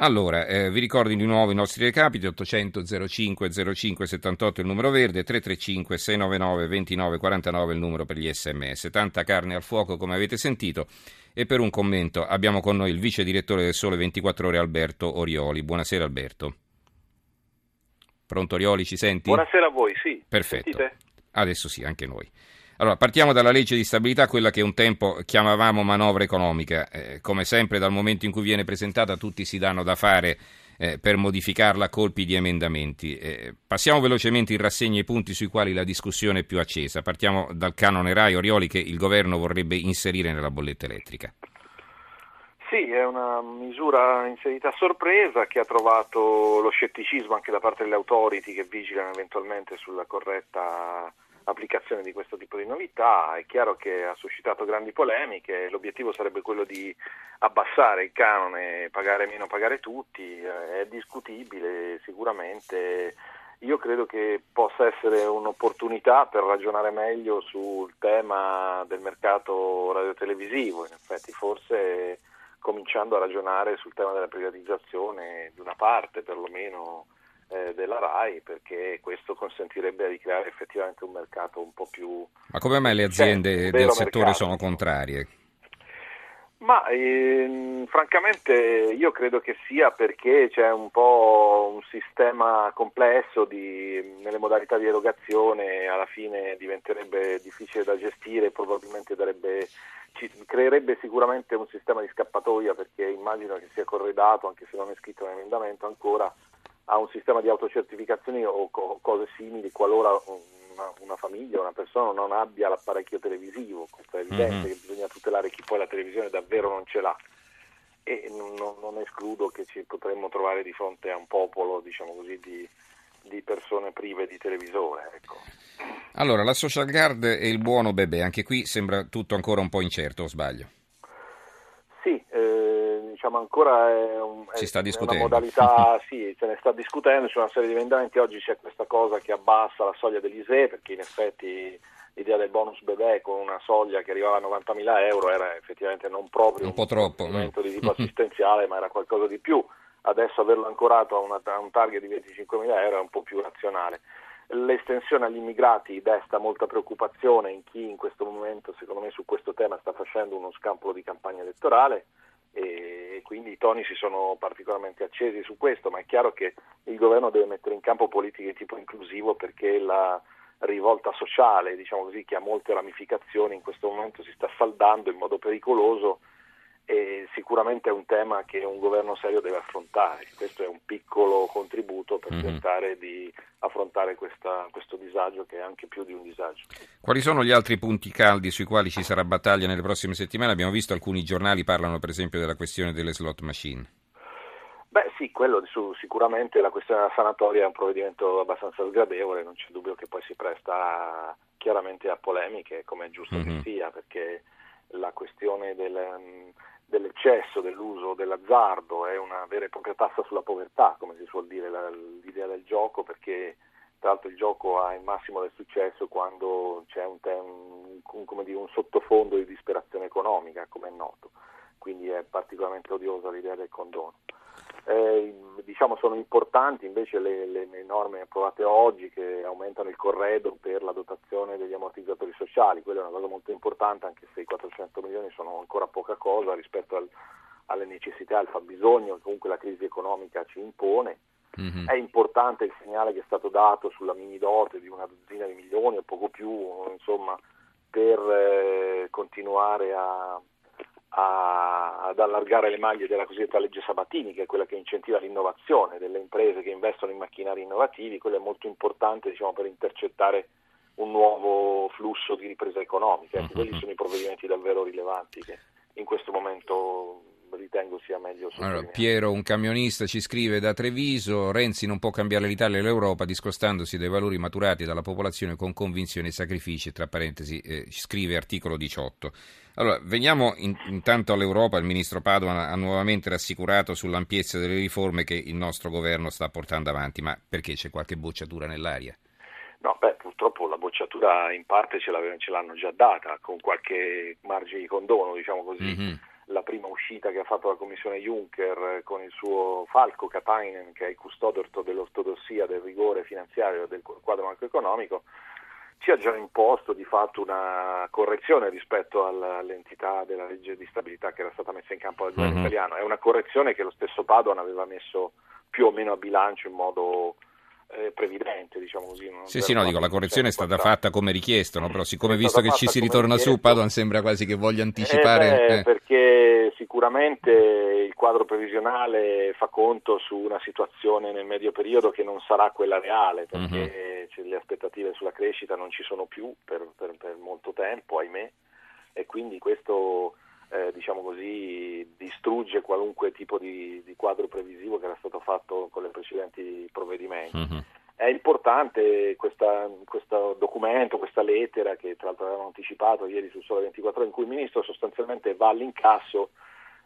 Allora, eh, vi ricordo di nuovo i nostri recapiti, 800 05 05 78 il numero verde, 335 699 29 49 il numero per gli sms. Tanta carne al fuoco come avete sentito e per un commento abbiamo con noi il vice direttore del Sole 24 Ore Alberto Orioli. Buonasera Alberto. Pronto Orioli, ci senti? Buonasera a voi, sì. Perfetto. Sentite? Adesso sì, anche noi. Allora, partiamo dalla legge di stabilità, quella che un tempo chiamavamo manovra economica. Eh, come sempre, dal momento in cui viene presentata, tutti si danno da fare eh, per modificarla a colpi di emendamenti. Eh, passiamo velocemente in rassegna i punti sui quali la discussione è più accesa. Partiamo dal canone RAI Orioli che il governo vorrebbe inserire nella bolletta elettrica. Sì, è una misura inserita a sorpresa che ha trovato lo scetticismo anche da parte delle autority che vigilano eventualmente sulla corretta applicazione di questo tipo di novità. È chiaro che ha suscitato grandi polemiche, l'obiettivo sarebbe quello di abbassare il canone, pagare meno, pagare tutti, è discutibile sicuramente. Io credo che possa essere un'opportunità per ragionare meglio sul tema del mercato radiotelevisivo, in effetti forse cominciando a ragionare sul tema della privatizzazione di una parte perlomeno eh, della RAI perché questo consentirebbe di creare effettivamente un mercato un po' più... Ma come mai le aziende del settore mercato. sono contrarie? Ma ehm, francamente io credo che sia perché c'è un po' un sistema complesso di, nelle modalità di erogazione, alla fine diventerebbe difficile da gestire, probabilmente darebbe, ci, creerebbe sicuramente un sistema di scappatoia perché immagino che sia corredato, anche se non è scritto nell'emendamento ancora, a un sistema di autocertificazioni o co- cose simili qualora una, una, famiglia o una persona non abbia l'apparecchio televisivo. Questo è evidente mm-hmm. che bisogna tutelare chi poi la televisione davvero non ce l'ha. E non, non escludo che ci potremmo trovare di fronte a un popolo, diciamo così, di, di persone prive di televisore. Ecco. Allora, la social guard e il buono bebè, anche qui sembra tutto ancora un po' incerto, o sbaglio? Sì, eh, diciamo ancora è, un, si sta è una modalità, sì, se ne sta discutendo, c'è una serie di emendamenti, oggi c'è questa cosa che abbassa la soglia dell'ISE perché in effetti l'idea del bonus bebè con una soglia che arrivava a 90.000 euro era effettivamente non proprio un, po troppo, un strumento di tipo assistenziale ma era qualcosa di più, adesso averlo ancorato a, una, a un target di 25.000 euro è un po' più razionale. L'estensione agli immigrati desta molta preoccupazione in chi in questo momento, secondo me, su questo tema sta facendo uno scampolo di campagna elettorale e quindi i toni si sono particolarmente accesi su questo, ma è chiaro che il governo deve mettere in campo politiche di tipo inclusivo perché la rivolta sociale, diciamo così, che ha molte ramificazioni, in questo momento si sta saldando in modo pericoloso e sicuramente è un tema che un governo serio deve affrontare. Questo è un piccolo contributo per mm-hmm. tentare di affrontare questa, questo disagio che è anche più di un disagio. Quali sono gli altri punti caldi sui quali ci sarà battaglia nelle prossime settimane? Abbiamo visto alcuni giornali parlano per esempio della questione delle slot machine. Beh sì, quello su, sicuramente la questione della sanatoria è un provvedimento abbastanza sgradevole, non c'è dubbio che poi si presta chiaramente a polemiche, come è giusto mm-hmm. che sia, perché la questione del dell'eccesso dell'uso dell'azzardo è una vera e propria tassa sulla povertà, come si suol dire la, l'idea del gioco, perché tra l'altro il gioco ha il massimo del successo quando c'è un, un, un, dire, un sottofondo di disperazione economica, come è noto, quindi è particolarmente odiosa l'idea del condono. Eh, diciamo sono importanti invece le, le, le, norme approvate oggi che aumentano il corredo per la dotazione degli ammortizzatori sociali, quella è una cosa molto importante anche se i 400 milioni sono ancora poca cosa rispetto al, alle necessità, al fabbisogno che comunque la crisi economica ci impone. Mm-hmm. È importante il segnale che è stato dato sulla mini dote di una dozzina di milioni o poco più, insomma, per eh, continuare a, a, ad allargare le maglie della cosiddetta legge Sabatini, che è quella che incentiva l'innovazione delle imprese che investono in macchinari innovativi, quello è molto importante diciamo, per intercettare un nuovo flusso di ripresa economica. Ecco, quelli sono i provvedimenti davvero rilevanti che in questo momento ritengo sia meglio allora, Piero, un camionista, ci scrive da Treviso, Renzi non può cambiare l'Italia e l'Europa discostandosi dai valori maturati dalla popolazione con convinzioni e sacrifici, tra parentesi, eh, scrive articolo 18. Allora, veniamo in, intanto all'Europa, il ministro Padoan ha nuovamente rassicurato sull'ampiezza delle riforme che il nostro governo sta portando avanti, ma perché c'è qualche bocciatura nell'aria? No, beh, purtroppo la bocciatura in parte ce, ce l'hanno già data, con qualche margine di condono, diciamo così. Mm-hmm la prima uscita che ha fatto la Commissione Juncker con il suo Falco Katainen, che è il custode dell'ortodossia del rigore finanziario del quadro macroeconomico, ci ha già imposto di fatto una correzione rispetto all'entità della legge di stabilità che era stata messa in campo dal governo mm-hmm. italiano. È una correzione che lo stesso Padoan aveva messo più o meno a bilancio in modo eh, previdente, diciamo così. Sì, sì, no, dico, la correzione è stata fatta come richiesto, no? però siccome visto che ci si ritorna su, Padoan sembra quasi che voglia anticipare... Eh beh, eh. Perché sicuramente il quadro previsionale fa conto su una situazione nel medio periodo che non sarà quella reale, perché mm-hmm. le aspettative sulla crescita non ci sono più per, per, per molto tempo, ahimè, e quindi questo... Eh, diciamo così, distrugge qualunque tipo di, di, quadro previsivo che era stato fatto con i precedenti provvedimenti. Mm-hmm. È importante questa, questo documento, questa lettera che tra l'altro avevamo anticipato ieri sul Sole 24 in cui il Ministro sostanzialmente va all'incasso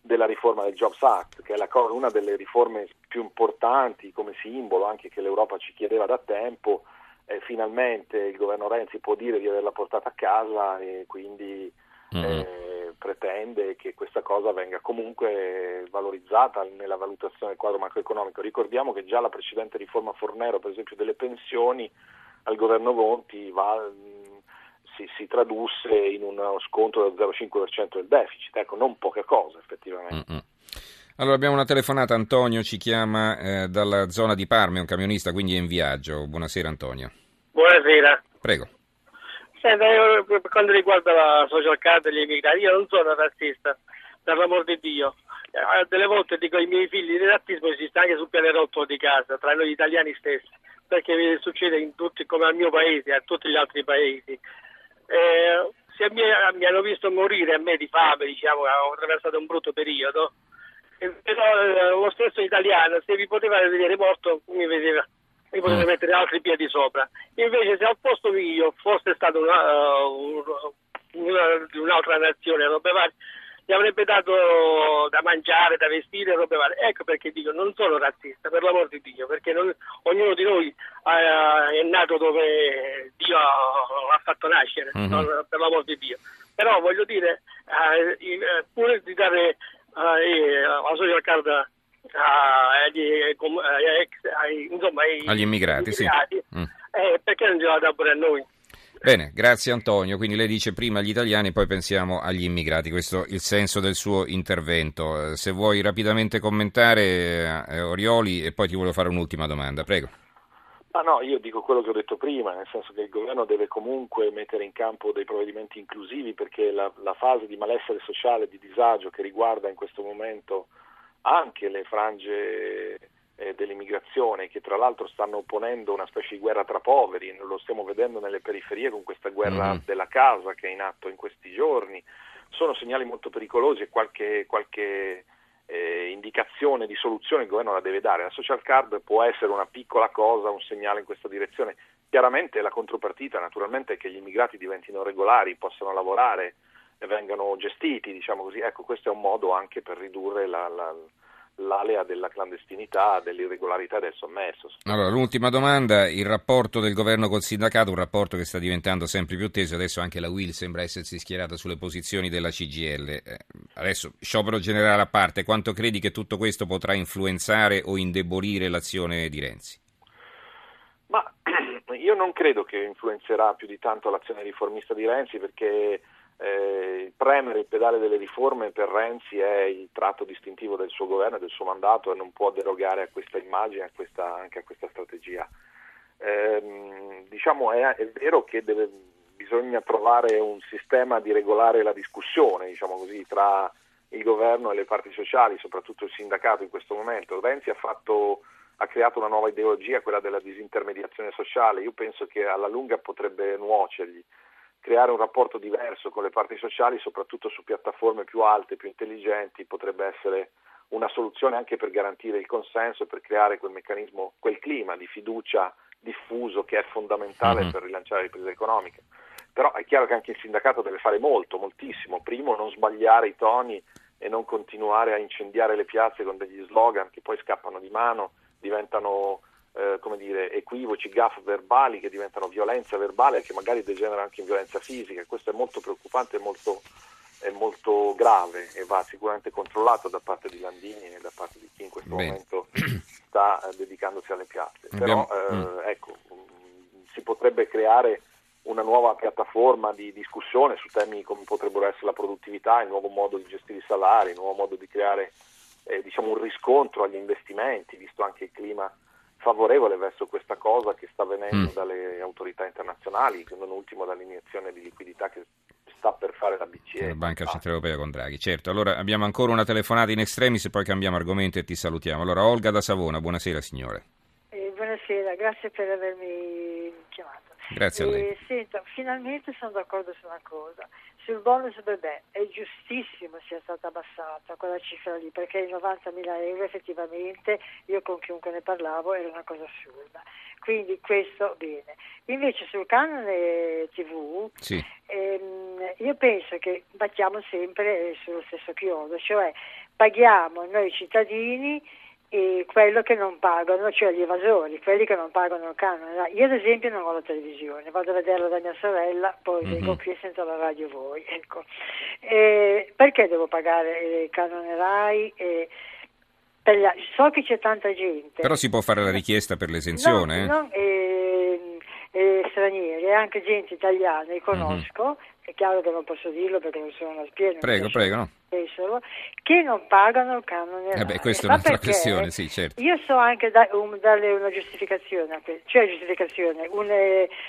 della riforma del Jobs Act, che è la, una delle riforme più importanti come simbolo anche che l'Europa ci chiedeva da tempo. E finalmente il governo Renzi può dire di averla portata a casa e quindi mm-hmm. eh, pretende che questa cosa venga comunque valorizzata nella valutazione del quadro macroeconomico. Ricordiamo che già la precedente riforma Fornero, per esempio delle pensioni, al governo Monti va, si, si, tradusse in uno sconto del 0,5% del deficit, ecco, non poca cosa effettivamente. Mm-hmm. Allora abbiamo una telefonata, Antonio ci chiama eh, dalla zona di Parma, è un camionista, quindi è in viaggio. Buonasera Antonio. Buonasera. Prego. Io, per quanto riguarda la social card degli immigrati, io non sono razzista, per l'amor di Dio. Eh, delle volte dico ai miei figli il razzismo esiste anche sul pianerottolo di casa, tra noi italiani stessi, perché succede in tutti, come al mio paese e a tutti gli altri paesi. Eh, se mi, mi, hanno visto morire a me di fame, diciamo, ho attraversato un brutto periodo, eh, però eh, lo stesso italiano, se mi poteva vedere morto, mi vedeva mi potete mm. mettere altri piedi sopra. Invece se al posto mio fosse stato una, uh, una, un'altra nazione, robe varie, gli avrebbe dato da mangiare, da vestire, robe varie. Ecco perché dico, non sono razzista, per l'amor di Dio, perché non, ognuno di noi uh, è nato dove Dio l'ha fatto nascere, mm-hmm. per l'amor di Dio. Però voglio dire, pure di dare la social card agli, immigrati, immigrati sì. Mm. Eh, perché non ce la dà pure a noi? Bene, grazie Antonio. Quindi lei dice prima agli italiani, poi pensiamo agli immigrati. Questo è il senso del suo intervento. Eh, se vuoi rapidamente commentare, eh, Orioli, e poi ti voglio fare un'ultima domanda. Prego. Ma no, io dico quello che ho detto prima, nel senso che il governo deve comunque mettere in campo dei provvedimenti inclusivi perché la, la fase di malessere sociale, di disagio che riguarda in questo momento anche le frange eh, dell'immigrazione che tra l'altro stanno ponendo una specie di guerra tra poveri, lo stiamo vedendo nelle periferie con questa guerra mm. della casa che è in atto in questi giorni, sono segnali molto pericolosi e qualche, qualche eh, indicazione di soluzione il governo la deve dare. La social card può essere una piccola cosa, un segnale in questa direzione. Chiaramente la contropartita naturalmente è che gli immigrati diventino regolari, possano lavorare, vengano gestiti, diciamo così. Ecco, questo è un modo anche per ridurre la, la, l'alea della clandestinità, dell'irregolarità del sommerso. Allora, l'ultima domanda, il rapporto del governo col sindacato, un rapporto che sta diventando sempre più teso, adesso anche la UIL sembra essersi schierata sulle posizioni della CGL. Eh, adesso, sciopero generale a parte, quanto credi che tutto questo potrà influenzare o indebolire l'azione di Renzi? Ma io non credo che influenzerà più di tanto l'azione riformista di Renzi perché eh, premere il pedale delle riforme per Renzi è il tratto distintivo del suo governo e del suo mandato e non può derogare a questa immagine, a questa, anche a questa strategia. Eh, diciamo è, è, vero che deve, bisogna trovare un sistema di regolare la discussione diciamo così, tra il governo e le parti sociali, soprattutto il sindacato in questo momento. Renzi ha, fatto, ha creato una nuova ideologia, quella della disintermediazione sociale. Io penso che alla lunga potrebbe nuocergli creare un rapporto diverso con le parti sociali, soprattutto su piattaforme più alte, più intelligenti, potrebbe essere una soluzione anche per garantire il consenso e per creare quel meccanismo, quel clima di fiducia diffuso che è fondamentale mm-hmm. per rilanciare la ripresa economica. Però è chiaro che anche il sindacato deve fare molto, moltissimo. Primo, non sbagliare i toni e non continuare a incendiare le piazze con degli slogan che poi scappano di mano, diventano eh, come dire, equivoci, gaff verbali che diventano violenza verbale e che magari degenerano anche in violenza fisica. Questo è molto preoccupante e molto è molto grave e va sicuramente controllato da parte di Landini e da parte di chi in questo Bene. momento sta eh, dedicandosi alle piazze. Abbiamo... Però mm. ecco, si potrebbe creare una nuova piattaforma di discussione su temi come potrebbero essere la produttività, il nuovo modo di gestire i salari, il nuovo modo di creare eh, diciamo un riscontro agli investimenti, visto anche il clima favorevole verso questa cosa che sta venendo mm. dalle autorità internazionali, non ultimo dall'iniezione di liquidità che sta per fare la BCE. La Banca Centrale Europea con Draghi, certo. Allora abbiamo ancora una telefonata in estremis e poi cambiamo argomento e ti salutiamo. Allora Olga da Savona, buonasera signore. Eh, buonasera, grazie per avermi chiamato. Grazie a lei. Eh, senta, finalmente sono d'accordo su una cosa. Sul bonus bebè è giustissimo sia stata abbassata quella cifra lì, perché i 90.000 euro effettivamente, io con chiunque ne parlavo, era una cosa assurda. Quindi questo bene. Invece sul canone TV sì. ehm, io penso che battiamo sempre sullo stesso chiodo, cioè paghiamo noi cittadini e quello che non pagano, cioè gli evasori, quelli che non pagano il canone. Io ad esempio non ho la televisione, vado a vederla da mia sorella, poi mm-hmm. vengo qui e sento la radio voi. Ecco. Eh, perché devo pagare il canone RAI? Eh, gli, so che c'è tanta gente. Però si può fare la richiesta per l'esenzione? No, eh? no eh, stranieri, anche gente italiana, li conosco, mm-hmm è chiaro che non posso dirlo perché non sono una spiega. Prego, prego. No. Che non pagano il canone. Eh beh, questa è un'altra questione, sì, certo. Io so anche da, um, darle una giustificazione, cioè giustificazione, un,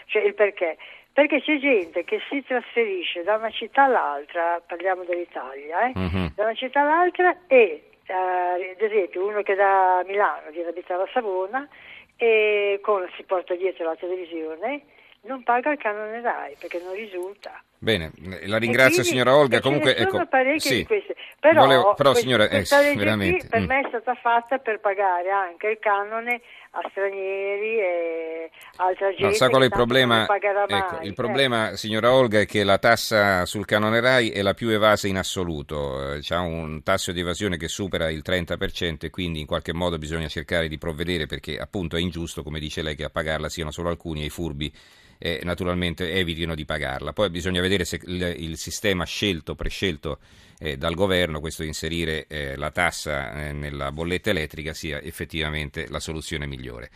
cioè il perché. Perché c'è gente che si trasferisce da una città all'altra, parliamo dell'Italia, eh, mm-hmm. da una città all'altra e, uh, ad esempio, uno che da Milano viene a abitare a Savona e con, si porta dietro la televisione non paga il canone RAI perché non risulta. Bene, la ringrazio quindi, signora Olga. Comunque, ecco, sì. di queste. Però, Volevo, però signora, eh, veramente. per mm. me è stata fatta per pagare anche il canone a stranieri e altra gente. No, sa qual è il problema? Ecco, il problema, eh. signora Olga, è che la tassa sul canone RAI è la più evasa in assoluto. C'è un tasso di evasione che supera il 30% e quindi in qualche modo bisogna cercare di provvedere perché appunto è ingiusto, come dice lei, che a pagarla siano solo alcuni e i furbi eh, naturalmente evitino di pagarla. Poi bisogna vedere se il, il sistema scelto, prescelto eh, dal governo, questo di inserire eh, la tassa eh, nella bolletta elettrica, sia effettivamente la soluzione migliore.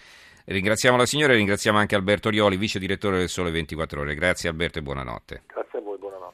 Ringraziamo la signora e ringraziamo anche Alberto Rioli, vice direttore del Sole 24 Ore. Grazie Alberto e buonanotte. Grazie.